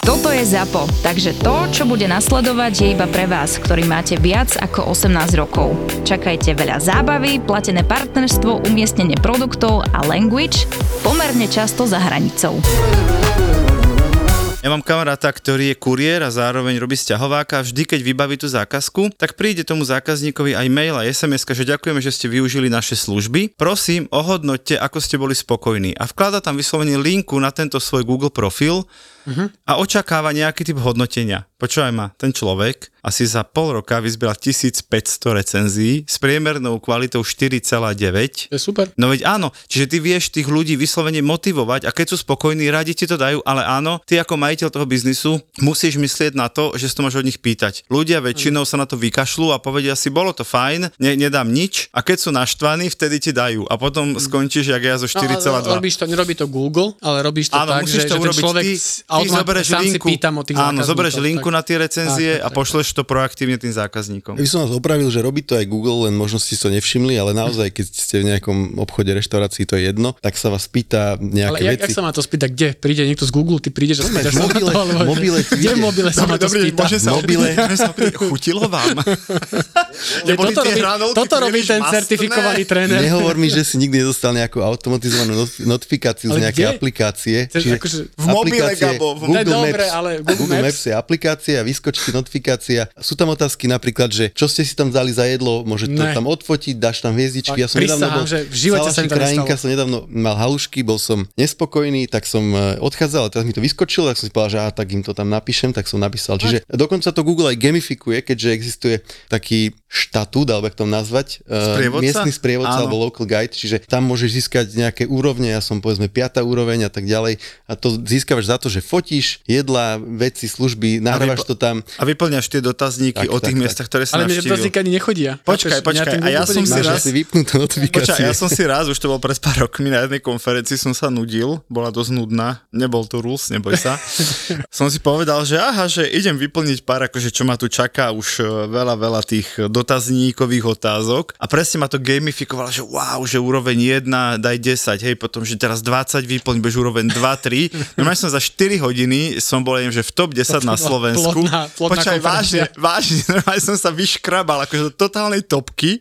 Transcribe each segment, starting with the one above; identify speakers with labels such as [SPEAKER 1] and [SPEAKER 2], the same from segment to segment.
[SPEAKER 1] Toto je ZAPO, takže to, čo bude nasledovať, je iba pre vás, ktorý máte viac ako 18 rokov. Čakajte veľa zábavy, platené partnerstvo, umiestnenie produktov a language pomerne často za hranicou.
[SPEAKER 2] Ja mám kamaráta, ktorý je kuriér a zároveň robí sťahováka. Vždy, keď vybaví tú zákazku, tak príde tomu zákazníkovi aj mail a sms že ďakujeme, že ste využili naše služby. Prosím, ohodnoťte, ako ste boli spokojní. A vklada tam vyslovene linku na tento svoj Google profil, uh-huh. a očakáva nejaký typ hodnotenia. Počúvaj ma, ten človek asi za pol roka vyzbieral 1500 recenzií s priemernou kvalitou 4,9.
[SPEAKER 3] To je super.
[SPEAKER 2] No veď áno, čiže ty vieš tých ľudí vyslovene motivovať a keď sú spokojní, radi ti to dajú, ale áno, ty ako majiteľ toho biznisu musíš myslieť na to, že si to máš od nich pýtať. Ľudia väčšinou sa na to vykašľú a povedia si, bolo to fajn, ne, nedám nič a keď sú naštvaní, vtedy ti dajú a potom skončíš, jak ja zo 4,2.
[SPEAKER 3] No, robíš to, nerobí to Google, ale robíš to
[SPEAKER 2] áno,
[SPEAKER 3] tak, že,
[SPEAKER 2] to
[SPEAKER 3] že ten človek
[SPEAKER 2] ty, ty zoberieš linku, áno, zoberieš linku tak. na tie recenzie tak, tak, a pošleš to proaktívne tým zákazníkom.
[SPEAKER 4] Ja by som vás opravil, že robí to aj Google, len možno ste to nevšimli, ale naozaj, keď ste v nejakom obchode, reštaurácii, to je jedno, tak sa vás pýta nejaké ale veci.
[SPEAKER 3] Ale jak sa ma to spýta, kde? Príde niekto z Google, ty prídeš a spýtaš
[SPEAKER 4] sa mobile, to, alebo... mobile,
[SPEAKER 3] kde mobile sa ma to spýta?
[SPEAKER 2] Môže sa mobile. chutilo vám?
[SPEAKER 3] toto robí, toto robí ten certifikovaný tréner.
[SPEAKER 4] Nehovor mi, že si nikdy nedostal nejakú automatizovanú notifikáciu z nejakej aplikácie.
[SPEAKER 2] Akože v mobile, Gabo.
[SPEAKER 4] Google Maps, ale Google Maps je aplikácia, vyskočí ti notifikácia. Sú tam otázky napríklad, že čo ste si tam dali za jedlo, môžete to tam odfotiť, dáš tam hviezdičky. Ja som nedávno bol,
[SPEAKER 3] že v živote sa krajinka
[SPEAKER 4] som nedávno mal halušky, bol som nespokojný, tak som e, odchádzal, a teraz mi to vyskočilo, tak som si povedal, že aha, tak im to tam napíšem, tak som napísal. Čiže dokonca to Google aj gamifikuje, keďže existuje taký štatút, alebo ako to nazvať,
[SPEAKER 2] e, sprievodca?
[SPEAKER 4] miestny sprievodca Áno. alebo local guide, čiže tam môžeš získať nejaké úrovne, ja som povedzme 5. úroveň a tak ďalej a to získavaš za to, že fotíš jedla, veci, služby, nahrávaš to tam.
[SPEAKER 2] A vyplňaš tie dotazníky tak, o tých tak, miestach, ktoré si
[SPEAKER 3] Ale dotazníky ani nechodia.
[SPEAKER 2] Počkaj, počkaj, a ja som si raz...
[SPEAKER 4] Počkaj,
[SPEAKER 2] ja som si raz, už to bol pred pár rokmi, na jednej konferencii som sa nudil, bola dosť nudná, nebol to Rules, neboj sa. som si povedal, že aha, že idem vyplniť pár, akože čo ma tu čaká, už e, veľa, veľa tých dotazníkových otázok a presne ma to gamifikovalo, že wow, že úroveň 1, daj 10, hej, potom, že teraz 20 vyplň, bež úroveň 2, 3. No som za 4 hodiny som bol, neviem, že v top 10 na Slovensku.
[SPEAKER 3] Plotná, plotná
[SPEAKER 2] Počkaj, vážne, vážne, normálne som sa vyškrabal, akože do totálnej topky.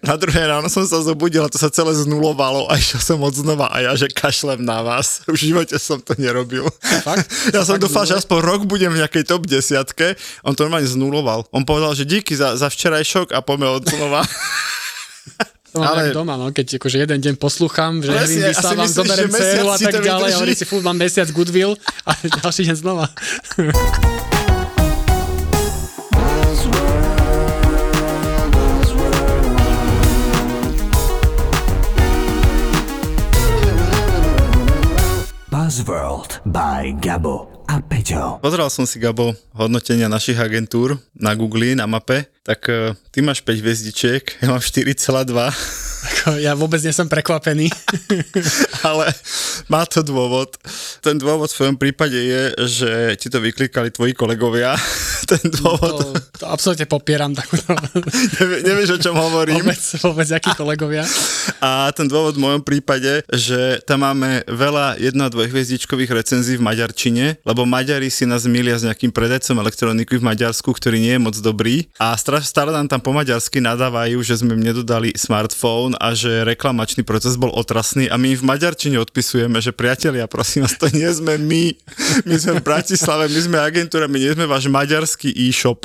[SPEAKER 2] Na druhé ráno som sa zobudil a to sa celé znulovalo a išiel som od znova a ja, že kašlem na vás. V živote som to nerobil. Fakt? Ja som dúfal, že aspoň rok budem v nejakej top desiatke. On to normálne znuloval. On povedal, že díky za, za včerajšok a poďme od znova.
[SPEAKER 3] To mám ale... doma, no, keď akože jeden deň poslúcham, že Presne, vyslávam, zoberiem dceru a tak ďalej hovorím si, fú, mám mesiac Goodwill a ďalší deň znova.
[SPEAKER 2] Buzzworld by Gabo a Peťo. Pozeral som si, Gabo, hodnotenia našich agentúr na Google, na mape, tak uh, ty máš 5 hviezdičiek, ja mám 4,2.
[SPEAKER 3] Ja vôbec nie som prekvapený.
[SPEAKER 2] Ale má to dôvod. Ten dôvod v svojom prípade je, že ti to vyklikali tvoji kolegovia. Ten dôvod...
[SPEAKER 3] To, to absolútne popieram takúto.
[SPEAKER 2] Nevie, nevieš, o čom hovorím.
[SPEAKER 3] Vôbec, vôbec, akí kolegovia.
[SPEAKER 2] A ten dôvod v mojom prípade, že tam máme veľa jedno- a dvojhviezdičkových recenzií v maďarčine, lebo Maďari si nás milia s nejakým predajcom elektroniky v Maďarsku, ktorý nie je moc dobrý. A stále nám tam po maďarsky nadávajú, že sme im nedodali smartfón a že reklamačný proces bol otrasný a my v maďarčine odpisujeme, že priatelia, prosím vás, to nie sme my. My sme v Bratislave, my sme agentúra, my nie sme váš maďarský e-shop.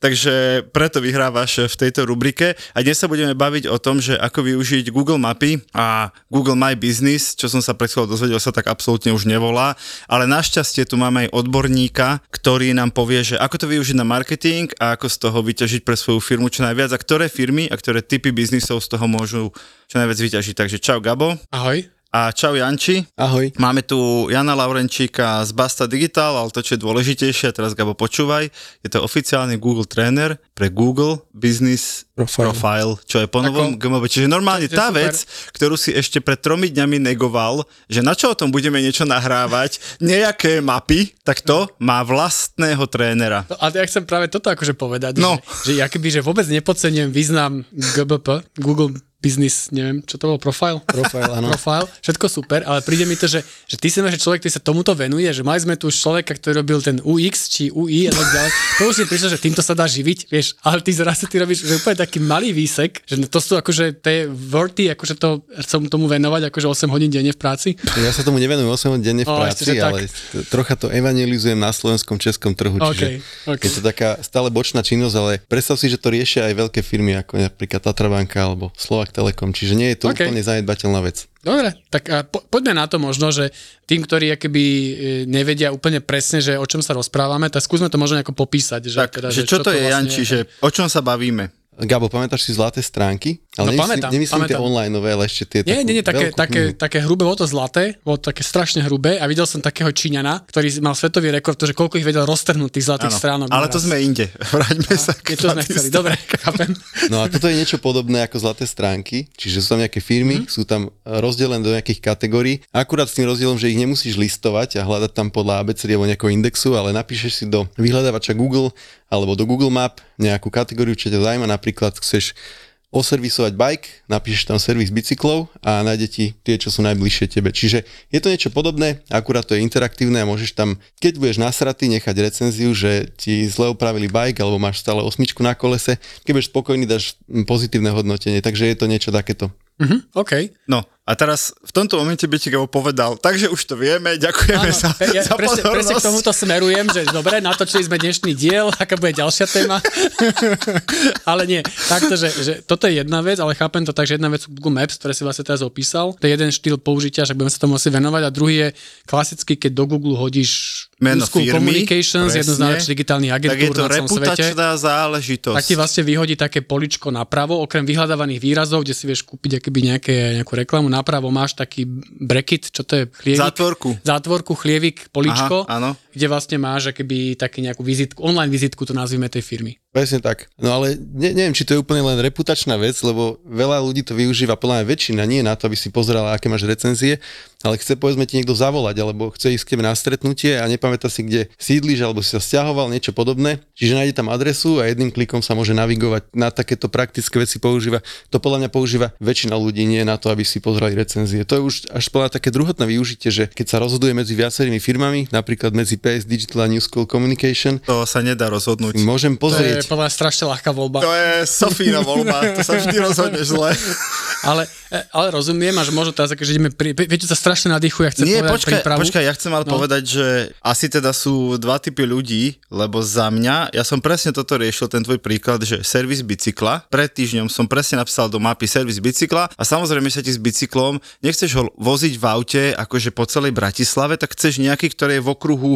[SPEAKER 2] Takže preto vyhrávaš v tejto rubrike a dnes sa budeme baviť o tom, že ako využiť Google Mapy a Google My Business, čo som sa pred chvíľou dozvedel, sa tak absolútne už nevolá, ale našťastie tu máme aj odborníka, ktorý nám povie, že ako to využiť na marketing a ako z toho vyťažiť pre svoju firmu čo najviac a ktoré firmy a ktoré typy biznisov z toho môžu čo najviac vyťažiť. Takže čau Gabo.
[SPEAKER 3] Ahoj.
[SPEAKER 2] A čau Janči.
[SPEAKER 4] Ahoj.
[SPEAKER 2] Máme tu Jana Laurenčíka z Basta Digital, ale to, čo je dôležitejšie, teraz Gabo počúvaj, je to oficiálny Google tréner pre Google Business Profile, profile čo je po novom GMB. Čiže normálne tá super. vec, ktorú si ešte pred tromi dňami negoval, že na čo o tom budeme niečo nahrávať, nejaké mapy, tak to má vlastného trénera.
[SPEAKER 3] No, ale ja chcem práve toto akože povedať, no. že, že ja keby, že vôbec nepodcením význam GBP, Google business, neviem, čo to bolo, profile?
[SPEAKER 4] Profile, áno.
[SPEAKER 3] profile, všetko super, ale príde mi to, že, že ty si že človek, ktorý sa tomuto venuje, že mali sme tu už človeka, ktorý robil ten UX či UI a tak ďalej. To už si prišlo, že týmto sa dá živiť, vieš, ale ty zrazu ty robíš že úplne taký malý výsek, že to sú akože tie worthy, akože to chcem tomu venovať akože 8 hodín denne v práci.
[SPEAKER 4] Ja sa tomu nevenujem 8 hodín denne v práci, o, ale tak. trocha to evangelizujem na slovenskom českom trhu, čiže okay, okay. je to taká stále bočná činnosť, ale predstav si, že to riešia aj veľké firmy, ako napríklad Tatrabanka alebo Slovak Slovak Telekom, čiže nie je to okay. úplne zanedbateľná vec.
[SPEAKER 3] Dobre, tak a po, poďme na to možno, že tým, ktorí akoby e, nevedia úplne presne, že o čom sa rozprávame, tak skúsme to možno nejako popísať. Že,
[SPEAKER 2] tak, teda, že, čo, čo to je, vlastne Janči, je? že o čom sa bavíme?
[SPEAKER 4] Gabo, pamätáš si zlaté stránky? Ale
[SPEAKER 3] no, pamätám,
[SPEAKER 4] nemyslím
[SPEAKER 3] pamätám.
[SPEAKER 4] tie online, ale ešte tie...
[SPEAKER 3] Nie, nie, nie, také, také, také hrubé, bolo to zlaté, bolo to také strašne hrubé a videl som takého Číňana, ktorý mal svetový rekord, že koľko ich vedel roztrhnúť tých zlatých ano, stránok.
[SPEAKER 2] Ale to sme inde, vráťme sa
[SPEAKER 3] k to sme chceli, dobre, chápem.
[SPEAKER 4] No a toto je niečo podobné ako zlaté stránky, čiže sú tam nejaké firmy, mm-hmm. sú tam rozdelené do nejakých kategórií, akurát s tým rozdielom, že ich nemusíš listovať a hľadať tam podľa ABCD alebo nejakého indexu, ale napíšeš si do vyhľadávača Google alebo do Google Map nejakú kategóriu, čo ťa zaujíma, napríklad chceš oservisovať bike, napíšeš tam servis bicyklov a nájde ti tie, čo sú najbližšie tebe. Čiže je to niečo podobné, akurát to je interaktívne a môžeš tam, keď budeš nasratý, nechať recenziu, že ti zle opravili bike alebo máš stále osmičku na kolese. Keď budeš spokojný, dáš pozitívne hodnotenie. Takže je to niečo takéto.
[SPEAKER 3] Mm-hmm, OK.
[SPEAKER 2] No a teraz v tomto momente by ti povedal, takže už to vieme, ďakujeme Áno, za, ja, za
[SPEAKER 3] presne, presne k tomuto smerujem, že dobre, natočili sme dnešný diel, aká bude ďalšia téma. ale nie, takto, že, že toto je jedna vec, ale chápem to tak, že jedna vec Google Maps, ktoré si vlastne teraz opísal, to je jeden štýl použitia, že budeme sa tomu asi venovať a druhý je klasicky, keď do Google hodíš
[SPEAKER 2] meno firmy,
[SPEAKER 3] Communications, jednu z najlepších digitálnych agentúr
[SPEAKER 2] tak je to
[SPEAKER 3] na celom svete.
[SPEAKER 2] záležitosť.
[SPEAKER 3] Tak ti vlastne vyhodí také poličko napravo, okrem vyhľadávaných výrazov, kde si vieš kúpiť nejakú reklamu. Napravo máš taký bracket, čo to je?
[SPEAKER 2] Chlievik, zátvorku.
[SPEAKER 3] Zátvorku, chlievik, poličko,
[SPEAKER 2] Aha, áno.
[SPEAKER 3] Kde vlastne máš akoby taký nejakú vizitku, online vizitku, to nazvime tej firmy.
[SPEAKER 4] Presne tak. No ale ne, neviem, či to je úplne len reputačná vec, lebo veľa ľudí to využíva, podľa mňa väčšina, nie na to, aby si pozerala, aké máš recenzie, ale chce povedzme ti niekto zavolať, alebo chce ísť k tebe na stretnutie a nepamätá si, kde sídliš, alebo si sa stiahoval, niečo podobné. Čiže nájde tam adresu a jedným klikom sa môže navigovať na takéto praktické veci používa. To podľa mňa používa väčšina ľudí, nie na to, aby si pozerali recenzie. To je už až podľa také druhotné využitie, že keď sa rozhoduje medzi viacerými firmami, napríklad medzi PS Digital a New School Communication,
[SPEAKER 2] to sa nedá rozhodnúť.
[SPEAKER 4] Môžem pozrieť
[SPEAKER 3] je podľa strašne ľahká voľba.
[SPEAKER 2] To je Sofína voľba, to sa vždy rozhodne zle.
[SPEAKER 3] ale, e, ale rozumiem, a že možno teraz, že ideme, pri, viete, sa strašne nadýchuje, ja chcem
[SPEAKER 2] Nie,
[SPEAKER 3] povedať
[SPEAKER 2] počkaj,
[SPEAKER 3] prípravu.
[SPEAKER 2] počkaj, ja chcem ale no. povedať, že asi teda sú dva typy ľudí, lebo za mňa, ja som presne toto riešil, ten tvoj príklad, že servis bicykla, pred týždňom som presne napísal do mapy servis bicykla a samozrejme sa ti s bicyklom, nechceš ho voziť v aute akože po celej Bratislave, tak chceš nejaký, ktorý je v okruhu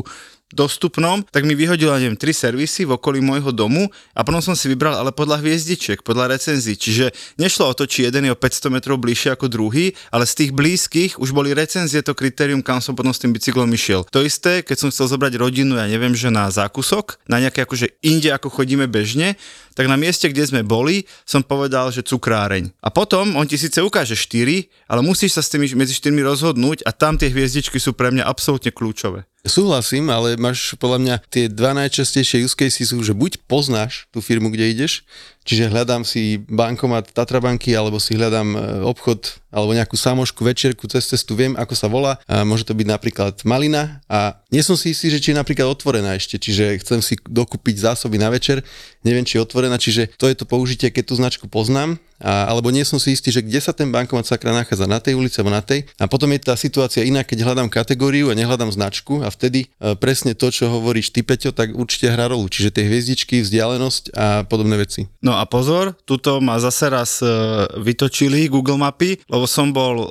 [SPEAKER 2] dostupnom, tak mi vyhodila, neviem, tri servisy v okolí môjho domu a potom som si vybral ale podľa hviezdičiek, podľa recenzií. Čiže nešlo o to, či jeden je o 500 metrov bližšie ako druhý, ale z tých blízkych už boli recenzie to kritérium, kam som potom s tým bicyklom išiel. To isté, keď som chcel zobrať rodinu, ja neviem, že na zákusok, na nejaké akože inde, ako chodíme bežne, tak na mieste, kde sme boli, som povedal, že cukráreň. A potom on ti síce ukáže 4, ale musíš sa s tými medzi 4 rozhodnúť a tam tie hviezdičky sú pre mňa absolútne kľúčové.
[SPEAKER 4] Súhlasím, ale máš podľa mňa tie dva najčastejšie use cases sú, že buď poznáš tú firmu, kde ideš, čiže hľadám si bankomat Tatrabanky alebo si hľadám e, obchod alebo nejakú samošku, večerku cez cestu, viem, ako sa volá. A môže to byť napríklad malina a nie som si istý, že či je napríklad otvorená ešte, čiže chcem si dokúpiť zásoby na večer, neviem, či je otvorená, čiže to je to použitie, keď tú značku poznám, a, alebo nie som si istý, že kde sa ten bankomat sakra nachádza, na tej ulici alebo na tej. A potom je tá situácia iná, keď hľadám kategóriu a nehľadám značku a vtedy e, presne to, čo hovoríš ty, Peťo, tak určite hrá rolu, čiže tie hviezdičky, vzdialenosť a podobné veci.
[SPEAKER 2] No No a pozor, tuto ma zase raz e, vytočili Google mapy, lebo som bol e,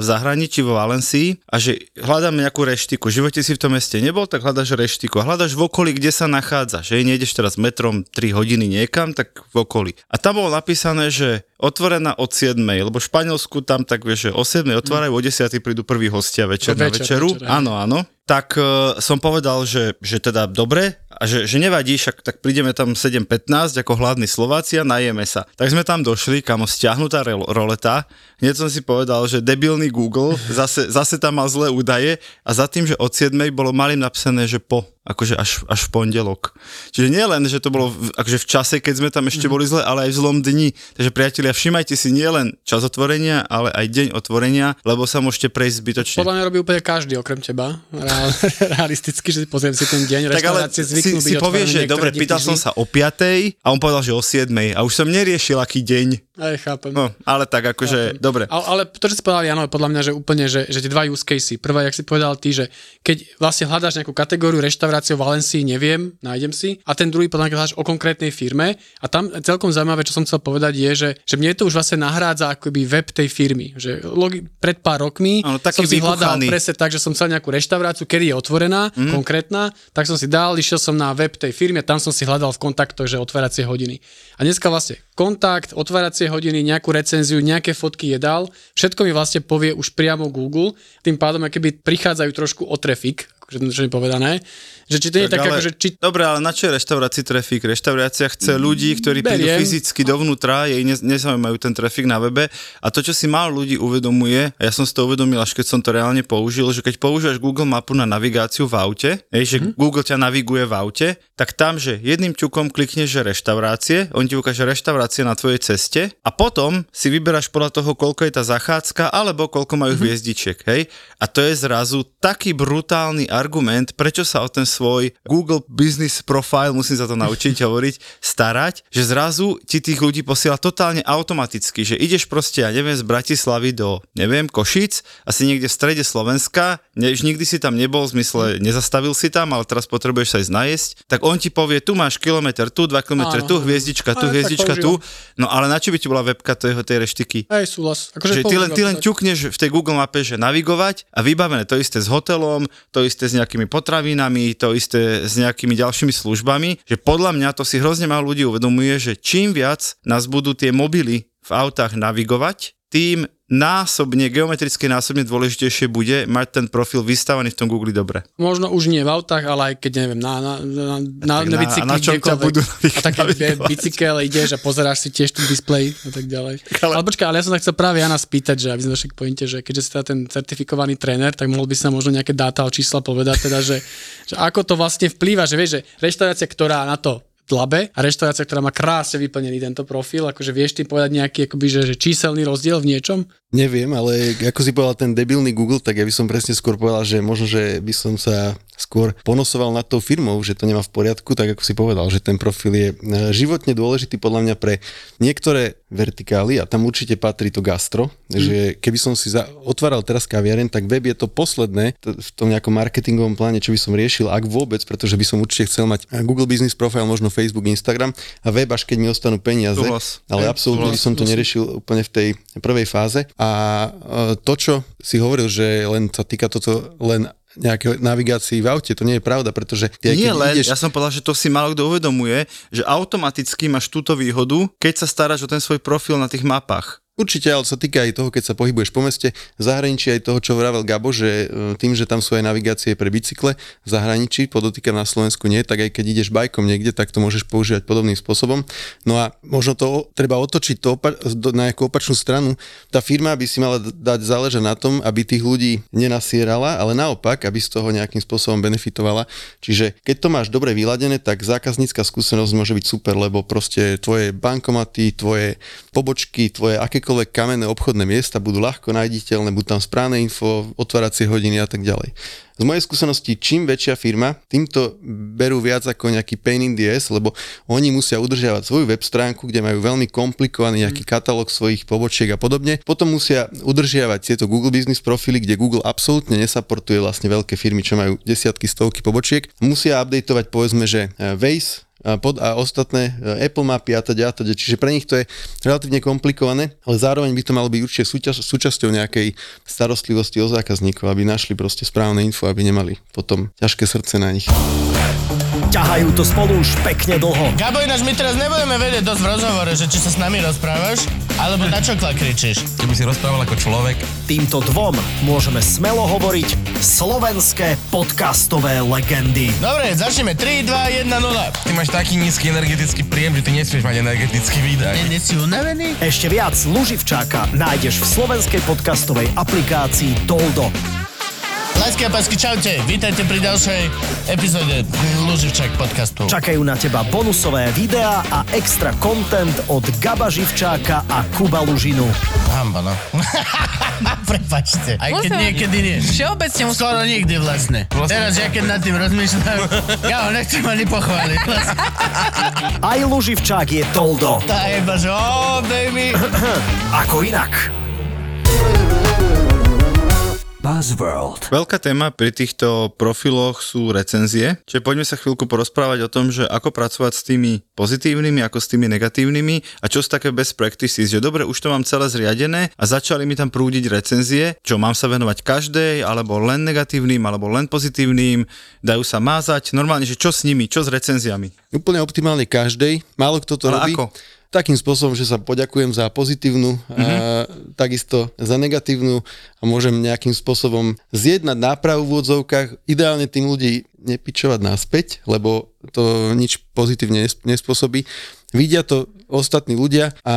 [SPEAKER 2] v zahraničí vo Valencii a že hľadám nejakú reštiku. V živote si v tom meste nebol, tak hľadaš reštiku. Hľadaš v okolí, kde sa nachádza. Že nejdeš teraz metrom 3 hodiny niekam, tak v okolí. A tam bolo napísané, že otvorená od 7, lebo v Španielsku tam tak vieš, že o 7 otvárajú, o 10 prídu prví hostia večer, na
[SPEAKER 3] Večer,
[SPEAKER 2] večeru.
[SPEAKER 3] večer,
[SPEAKER 2] áno, áno. Tak uh, som povedal, že, že teda dobre, a že, že nevadí, však tak prídeme tam 7.15 ako hladní Slováci a najeme sa. Tak sme tam došli, kamo stiahnutá rel- roleta, hneď som si povedal, že debilný Google zase, zase tam mal zlé údaje a za tým, že od 7 bolo malým napísané, že po akože až, až v pondelok. Čiže nie len, že to bolo v, akože v čase, keď sme tam ešte boli zle, ale aj v zlom dni. Takže priatelia, všimajte si nie len čas otvorenia, ale aj deň otvorenia, lebo sa môžete prejsť zbytočne.
[SPEAKER 3] Podľa mňa robí úplne každý, okrem teba. Realisticky, že pozriem si ten deň,
[SPEAKER 2] tak ale si, si povie, že dobre, pýtal som sa o 5 a on povedal, že o 7 a už som neriešil, aký deň.
[SPEAKER 3] Aj, chápem.
[SPEAKER 2] No, ale tak akože, dobre.
[SPEAKER 3] Ale, ale to, čo si povedal, Jano, podľa mňa, že úplne, že, že tie dva use casey. Prvá, jak si povedal ty, že keď vlastne hľadáš nejakú kategóriu reštaurácie v Valencii, neviem, nájdem si. A ten druhý, podľa o konkrétnej firme. A tam celkom zaujímavé, čo som chcel povedať, je, že, že mne to už vlastne nahrádza akoby web tej firmy. Že logi, pred pár rokmi
[SPEAKER 2] Áno, taký
[SPEAKER 3] som si hľadal presne tak, že som chcel nejakú reštauráciu, kedy je otvorená, mm. konkrétna, tak som si dal, išiel som na web tej firmy a tam som si hľadal v kontaktoch, že otváracie hodiny. A dneska vlastne kontakt, otváracie hodiny, nejakú recenziu, nejaké fotky jedál, všetko mi vlastne povie už priamo Google, tým pádom keby prichádzajú trošku o trafik, je povedané, že či to nie je tak,
[SPEAKER 2] ale,
[SPEAKER 3] akože, či,
[SPEAKER 2] Dobre, ale na čo je reštaurácii trafik? Reštaurácia chce ľudí, ktorí prídu
[SPEAKER 3] Beriem.
[SPEAKER 2] fyzicky dovnútra, jej ne, nezaujímajú ten trafik na webe a to, čo si málo ľudí uvedomuje, a ja som si to uvedomil, až keď som to reálne použil, že keď používaš Google mapu na navigáciu v aute, hej, že Google ťa naviguje v aute, tak tam, že jedným ťukom klikneš, že reštaurácie, on ti ukáže reštaurácie na tvojej ceste a potom si vyberáš podľa toho, koľko je tá zachádzka, alebo koľko majú hviezdičiek, hej. A to je zrazu taký brutálny argument, prečo sa o ten svoj Google Business Profile, musím sa to naučiť hovoriť, starať, že zrazu ti tých ľudí posiela totálne automaticky, že ideš proste, ja neviem, z Bratislavy do, neviem, Košic, asi niekde v strede Slovenska, ne, už nikdy si tam nebol, v zmysle nezastavil si tam, ale teraz potrebuješ sa ísť najesť, tak on ti povie, tu máš kilometr, tu, dva kilometre, tu, hviezdička, tu, hviezdička, tu, no ale na čo by ti bola webka toho, tej reštiky?
[SPEAKER 3] aj súhlas. Akože
[SPEAKER 2] Že ty len, ty len
[SPEAKER 3] to
[SPEAKER 2] ťukneš v tej Google mape, že navigovať a vybavené to isté s hotelom, to isté s nejakými potravinami, to isté s nejakými ďalšími službami, že podľa mňa to si hrozne málo ľudí uvedomuje, že čím viac nás budú tie mobily v autách navigovať, tým násobne, geometricky násobne dôležitejšie bude mať ten profil vystavaný v tom Google dobre.
[SPEAKER 3] Možno už nie v autách, ale aj keď neviem, na, na, na, na, na
[SPEAKER 2] na-
[SPEAKER 3] bicykli,
[SPEAKER 2] na čom ťa budú
[SPEAKER 3] A tak keď bicykel ideš a pozeráš si tiež ten displej a tak ďalej. Ale, ale počkaj, ale ja som sa chcel práve Jana spýtať, že aby sme došli k pointe, že keďže si teda ten certifikovaný tréner, tak mohol by sa možno nejaké dáta a čísla povedať, teda, že, že ako to vlastne vplýva, že vieš, že reštaurácia, ktorá na to dlabe a reštaurácia, ktorá má krásne vyplnený tento profil, akože vieš ty povedať nejaký akoby, že, že číselný rozdiel v niečom?
[SPEAKER 4] Neviem, ale ako si povedal ten debilný Google, tak ja by som presne skôr povedal, že možno, že by som sa skôr ponosoval nad tou firmou, že to nemá v poriadku, tak ako si povedal, že ten profil je e, životne dôležitý podľa mňa pre niektoré vertikály a tam určite patrí to gastro, mm. že keby som si za, otváral teraz kaviareň, tak web je to posledné t- v tom nejakom marketingovom pláne, čo by som riešil, ak vôbec, pretože by som určite chcel mať Google Business Profile, možno Facebook, Instagram a web, až keď mi ostanú peniaze,
[SPEAKER 2] Súhlas.
[SPEAKER 4] ale absolútne by som to neriešil úplne v tej prvej fáze. A e, to, čo si hovoril, že len sa týka toto len nejaké navigácii v aute, to nie je pravda, pretože aj
[SPEAKER 2] Nie len,
[SPEAKER 4] ideš...
[SPEAKER 2] ja som povedal, že to si málo kto uvedomuje, že automaticky máš túto výhodu, keď sa staráš o ten svoj profil na tých mapách.
[SPEAKER 4] Určite, ale sa týka aj toho, keď sa pohybuješ po meste, zahraničí aj toho, čo vravel Gabo, že e, tým, že tam sú aj navigácie pre bicykle, v zahraničí, podotýkam na Slovensku nie, tak aj keď ideš bajkom niekde, tak to môžeš používať podobným spôsobom. No a možno to treba otočiť to opa- na nejakú opačnú stranu. Tá firma by si mala dať záležať na tom, aby tých ľudí nenasierala, ale naopak, aby z toho nejakým spôsobom benefitovala. Čiže keď to máš dobre vyladené, tak zákaznícka skúsenosť môže byť super, lebo proste tvoje bankomaty, tvoje pobočky, tvoje akékoľvek kamenné obchodné miesta budú ľahko nájditeľné, budú tam správne info, otváracie hodiny a tak ďalej. Z mojej skúsenosti, čím väčšia firma, týmto berú viac ako nejaký pain in the ass, lebo oni musia udržiavať svoju web stránku, kde majú veľmi komplikovaný nejaký katalóg svojich pobočiek a podobne. Potom musia udržiavať tieto Google Business profily, kde Google absolútne nesaportuje vlastne veľké firmy, čo majú desiatky, stovky pobočiek. Musia updateovať povedzme, že eh, Waze, pod, a ostatné e, Apple mapy a teda, a teda. Čiže pre nich to je relatívne komplikované, ale zároveň by to malo byť určite súťaž, súčasťou nejakej starostlivosti o zákazníkov, aby našli proste správne info, aby nemali potom ťažké srdce na nich.
[SPEAKER 5] Ťahajú to spolu už pekne dlho.
[SPEAKER 6] Gabo, ináč my teraz nebudeme vedieť dosť v rozhovore, že či sa s nami rozprávaš, alebo na čo kričíš.
[SPEAKER 7] Keby si rozprával ako človek,
[SPEAKER 5] Týmto dvom môžeme smelo hovoriť slovenské podcastové legendy.
[SPEAKER 6] Dobre, začneme. 3, 2, 1, 0.
[SPEAKER 7] ty máš taký nízky energetický príjem, že ty nesmieš mať energetický výdaj.
[SPEAKER 6] Nie si unavený?
[SPEAKER 5] Ešte viac Luživčáka nájdeš v slovenskej podcastovej aplikácii Toldo.
[SPEAKER 6] Lásky a pásky, čaute. Vítajte pri ďalšej epizóde Luživčák podcastu.
[SPEAKER 5] Čakajú na teba bonusové videá a extra content od Gaba Živčáka a Kuba Lužinu.
[SPEAKER 6] Hamba, no. Prepačte. Aj keď
[SPEAKER 8] Musím-
[SPEAKER 6] niekedy nie.
[SPEAKER 8] Všeobecne musím...
[SPEAKER 6] Skoro nikdy vlastne. Teraz ja keď nad tým rozmýšľam, ja ho nechcem ani pochváliť. Vlastne.
[SPEAKER 5] Aj Luživčák je Toldo.
[SPEAKER 6] Tá je iba, že oh, baby.
[SPEAKER 5] Ako inak. Buzzworld.
[SPEAKER 2] Veľká téma pri týchto profiloch sú recenzie, čiže poďme sa chvíľku porozprávať o tom, že ako pracovať s tými pozitívnymi, ako s tými negatívnymi a čo sú také best practices, že dobre, už to mám celé zriadené a začali mi tam prúdiť recenzie, čo mám sa venovať každej, alebo len negatívnym, alebo len pozitívnym, dajú sa mázať, normálne, že čo s nimi, čo s recenziami.
[SPEAKER 4] Úplne optimálne každej, málo kto to
[SPEAKER 2] Ale
[SPEAKER 4] robí.
[SPEAKER 2] ako?
[SPEAKER 4] Takým spôsobom, že sa poďakujem za pozitívnu
[SPEAKER 2] Mhm.
[SPEAKER 4] a takisto za negatívnu a môžem nejakým spôsobom zjednať nápravu v úvodzovkách. Ideálne tým ľudí nepičovať naspäť, lebo to nič pozitívne nes- nespôsobí. Vidia to ostatní ľudia a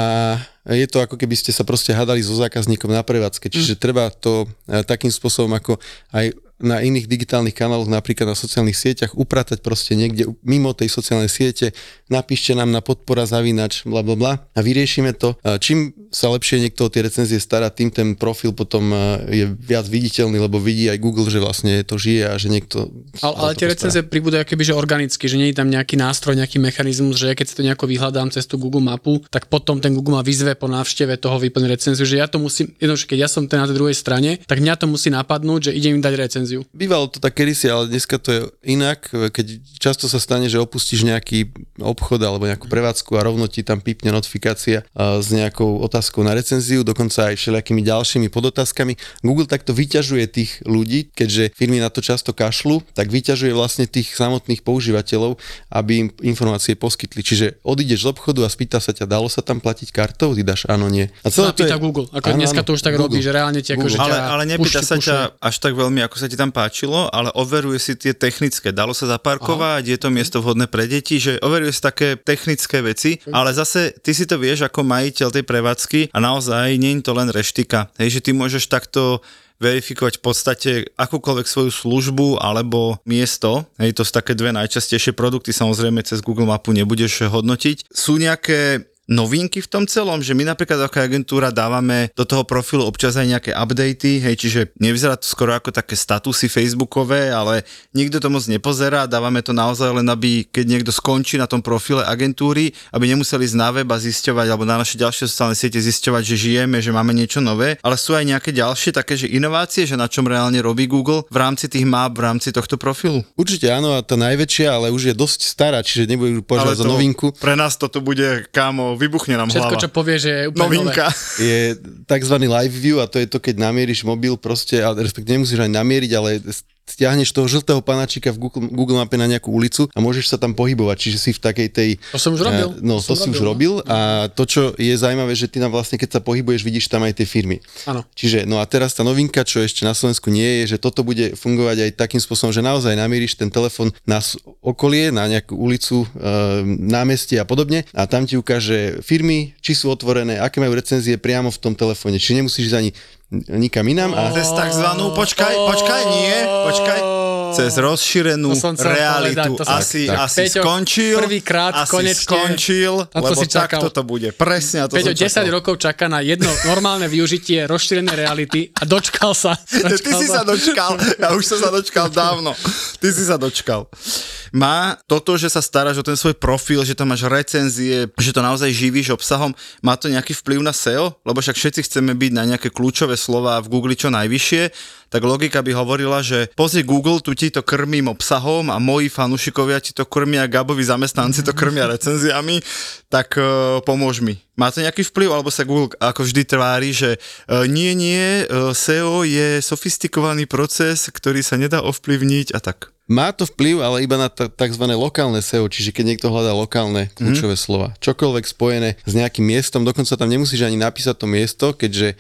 [SPEAKER 4] je to ako keby ste sa proste hádali so zákazníkom na prevádzke. Čiže treba to takým spôsobom ako aj na iných digitálnych kanáloch, napríklad na sociálnych sieťach, upratať proste niekde mimo tej sociálnej siete, napíšte nám na podpora zavinač, bla bla bla a vyriešime to. Čím sa lepšie niekto o tie recenzie stará, tým ten profil potom e, je viac viditeľný, lebo vidí aj Google, že vlastne to žije a že niekto...
[SPEAKER 3] Ale, ale tie recenzie pribúdajú akoby, že organicky, že nie je tam nejaký nástroj, nejaký mechanizmus, že ja keď si to nejako vyhľadám cez tú Google mapu, tak potom ten Google ma vyzve po návšteve toho vyplniť recenziu, že ja to musím, jednoducho, keď ja som ten na tej druhej strane, tak mňa to musí napadnúť, že idem im dať recenziu.
[SPEAKER 4] Bývalo to tak kedysi, ale dneska to je inak, keď často sa stane, že opustíš nejaký obchod alebo nejakú prevádzku a rovno ti tam pípne notifikácia a, s nejakou otázkou na recenziu, dokonca aj všelijakými ďalšími podotázkami. Google takto vyťažuje tých ľudí, keďže firmy na to často kašľú, tak vyťažuje vlastne tých samotných používateľov, aby im informácie poskytli. Čiže odídeš z obchodu a spýta sa ťa, dalo sa tam platiť kartou, ty dáš áno, nie. A
[SPEAKER 3] Sa napýta Google, ako dneska to už tak robí, že reálne ti akože
[SPEAKER 2] Ale,
[SPEAKER 3] ťa
[SPEAKER 2] ale nepýta
[SPEAKER 3] puši-
[SPEAKER 2] sa ťa
[SPEAKER 3] pušuje.
[SPEAKER 2] až tak veľmi, ako sa ti tam páčilo, ale overuje si tie technické. Dalo sa zaparkovať, je to miesto vhodné pre deti, že overuje si také technické veci, ale zase ty si to vieš ako majiteľ tej prevádzky a naozaj nie je to len reštika. Hej, že ty môžeš takto verifikovať v podstate akúkoľvek svoju službu alebo miesto. Hej, to sú také dve najčastejšie produkty, samozrejme cez Google Mapu nebudeš hodnotiť. Sú nejaké novinky v tom celom, že my napríklad ako agentúra dávame do toho profilu občas aj nejaké updaty, hej, čiže nevyzerá to skoro ako také statusy facebookové, ale nikto to moc nepozerá, dávame to naozaj len, aby keď niekto skončí na tom profile agentúry, aby nemuseli ísť na web a zisťovať, alebo na naše ďalšie sociálne siete zisťovať, že žijeme, že máme niečo nové, ale sú aj nejaké ďalšie také, že inovácie, že na čom reálne robí Google v rámci tých map, v rámci tohto profilu.
[SPEAKER 4] Určite áno, a tá najväčšia, ale už je dosť stará, čiže nebudem považovať za novinku.
[SPEAKER 2] Pre nás toto bude, kámo, vybuchne nám
[SPEAKER 3] Všetko,
[SPEAKER 2] hlava.
[SPEAKER 3] čo povie, že je úplne
[SPEAKER 2] Novinka.
[SPEAKER 3] nové.
[SPEAKER 4] je tzv. live view a to je to, keď namieríš mobil proste, ale respektíve nemusíš ani namieriť, ale stiahneš toho žltého panačika v Google, Google mape na nejakú ulicu a môžeš sa tam pohybovať, čiže si v takej tej...
[SPEAKER 3] To som už robil.
[SPEAKER 4] eh, No,
[SPEAKER 3] To
[SPEAKER 4] to, si už
[SPEAKER 3] robil,
[SPEAKER 4] robil a to, čo je zaujímavé, že ty tam vlastne, keď sa pohybuješ, vidíš tam aj tie firmy.
[SPEAKER 3] Áno.
[SPEAKER 4] Čiže, no a teraz tá novinka, čo ešte na Slovensku nie je, že toto bude fungovať aj takým spôsobom, že naozaj namieríš ten telefon na okolie, na nejakú ulicu, e, námestie a podobne a tam ti ukáže firmy, či sú otvorené, aké majú recenzie priamo v tom telefóne. Čiže nemusíš ísť ani nikam inám a
[SPEAKER 2] Cez takzvanú, počkaj, počkaj, nie, počkaj, cez rozšírenú
[SPEAKER 3] To som chcel
[SPEAKER 2] realitu.
[SPEAKER 3] povedať,
[SPEAKER 2] asi,
[SPEAKER 3] Tak.
[SPEAKER 2] asi
[SPEAKER 3] Peťo,
[SPEAKER 2] skončil,
[SPEAKER 3] prvýkrát
[SPEAKER 2] asi
[SPEAKER 3] konečne.
[SPEAKER 2] skončil,
[SPEAKER 3] to
[SPEAKER 2] lebo
[SPEAKER 3] si čakal.
[SPEAKER 2] takto to bude. Presne, to
[SPEAKER 3] Peťo,
[SPEAKER 2] som
[SPEAKER 3] 10
[SPEAKER 2] čakal.
[SPEAKER 3] rokov čaká na jedno normálne využitie rozšírenej reality a dočkal sa.
[SPEAKER 2] Ty si sa dočkal, ja už som sa dočkal dávno. Ty si sa dočkal. Má toto, že sa staráš o ten svoj profil, že tam máš recenzie, že to naozaj živíš obsahom, má to nejaký vplyv na SEO? Lebo však všetci chceme byť na nejaké kľúčové slova v Google čo najvyššie, tak logika by hovorila, že pozri Google, tu ti to krmím obsahom a moji fanúšikovia ti to krmia, Gabovi zamestnanci to krmia recenziami, tak uh, pomôž mi. Má to nejaký vplyv, alebo sa Google ako vždy tvári, že uh, nie, nie, uh, SEO je sofistikovaný proces, ktorý sa nedá ovplyvniť a tak.
[SPEAKER 4] Má to vplyv, ale iba na t- tzv. lokálne SEO, čiže keď niekto hľadá lokálne kľúčové mm. slova. Čokoľvek spojené s nejakým miestom, dokonca tam nemusíš ani napísať to miesto, keďže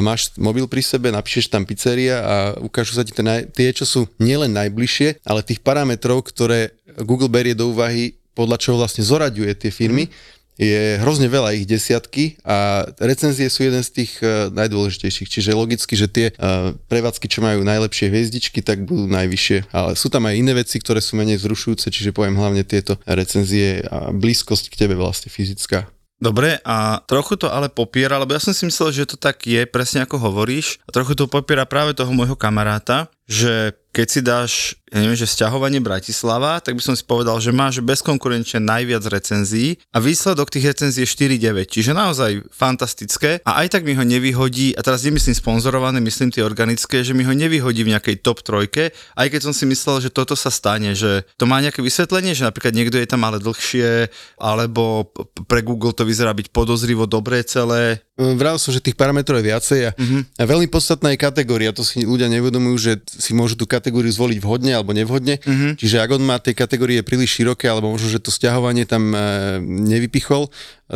[SPEAKER 4] máš mobil pri sebe, napíšeš tam pizzeria a ukážu sa ti tie, tie, čo sú nielen najbližšie, ale tých parametrov, ktoré Google berie do úvahy, podľa čoho vlastne zoraďuje tie firmy, je hrozne veľa, ich desiatky a recenzie sú jeden z tých uh, najdôležitejších, čiže logicky, že tie uh, prevádzky, čo majú najlepšie hviezdičky, tak budú najvyššie, ale sú tam aj iné veci, ktoré sú menej vzrušujúce, čiže poviem hlavne tieto recenzie a blízkosť k tebe vlastne fyzická.
[SPEAKER 2] Dobre, a trochu to ale popiera, lebo ja som si myslel, že to tak je, presne ako hovoríš, a trochu to popiera práve toho môjho kamaráta, že keď si dáš, ja neviem, že sťahovanie Bratislava, tak by som si povedal, že máš bezkonkurenčne najviac recenzií a výsledok tých recenzií je 4,9, čiže naozaj fantastické a aj tak mi ho nevyhodí, a teraz nemyslím sponzorované, myslím tie organické, že mi ho nevyhodí v nejakej top trojke, aj keď som si myslel, že toto sa stane, že to má nejaké vysvetlenie, že napríklad niekto je tam ale dlhšie, alebo pre Google to vyzerá byť podozrivo dobré celé.
[SPEAKER 4] Vral som, že tých parametrov je viacej a, uh-huh. a veľmi podstatná je kategória, to si ľudia nevedomujú, že si môžu tú kategóriu zvoliť vhodne alebo nevhodne. Uh-huh. Čiže ak on má tie kategórie príliš široké, alebo možno, že to stiahovanie tam e, nevypichol,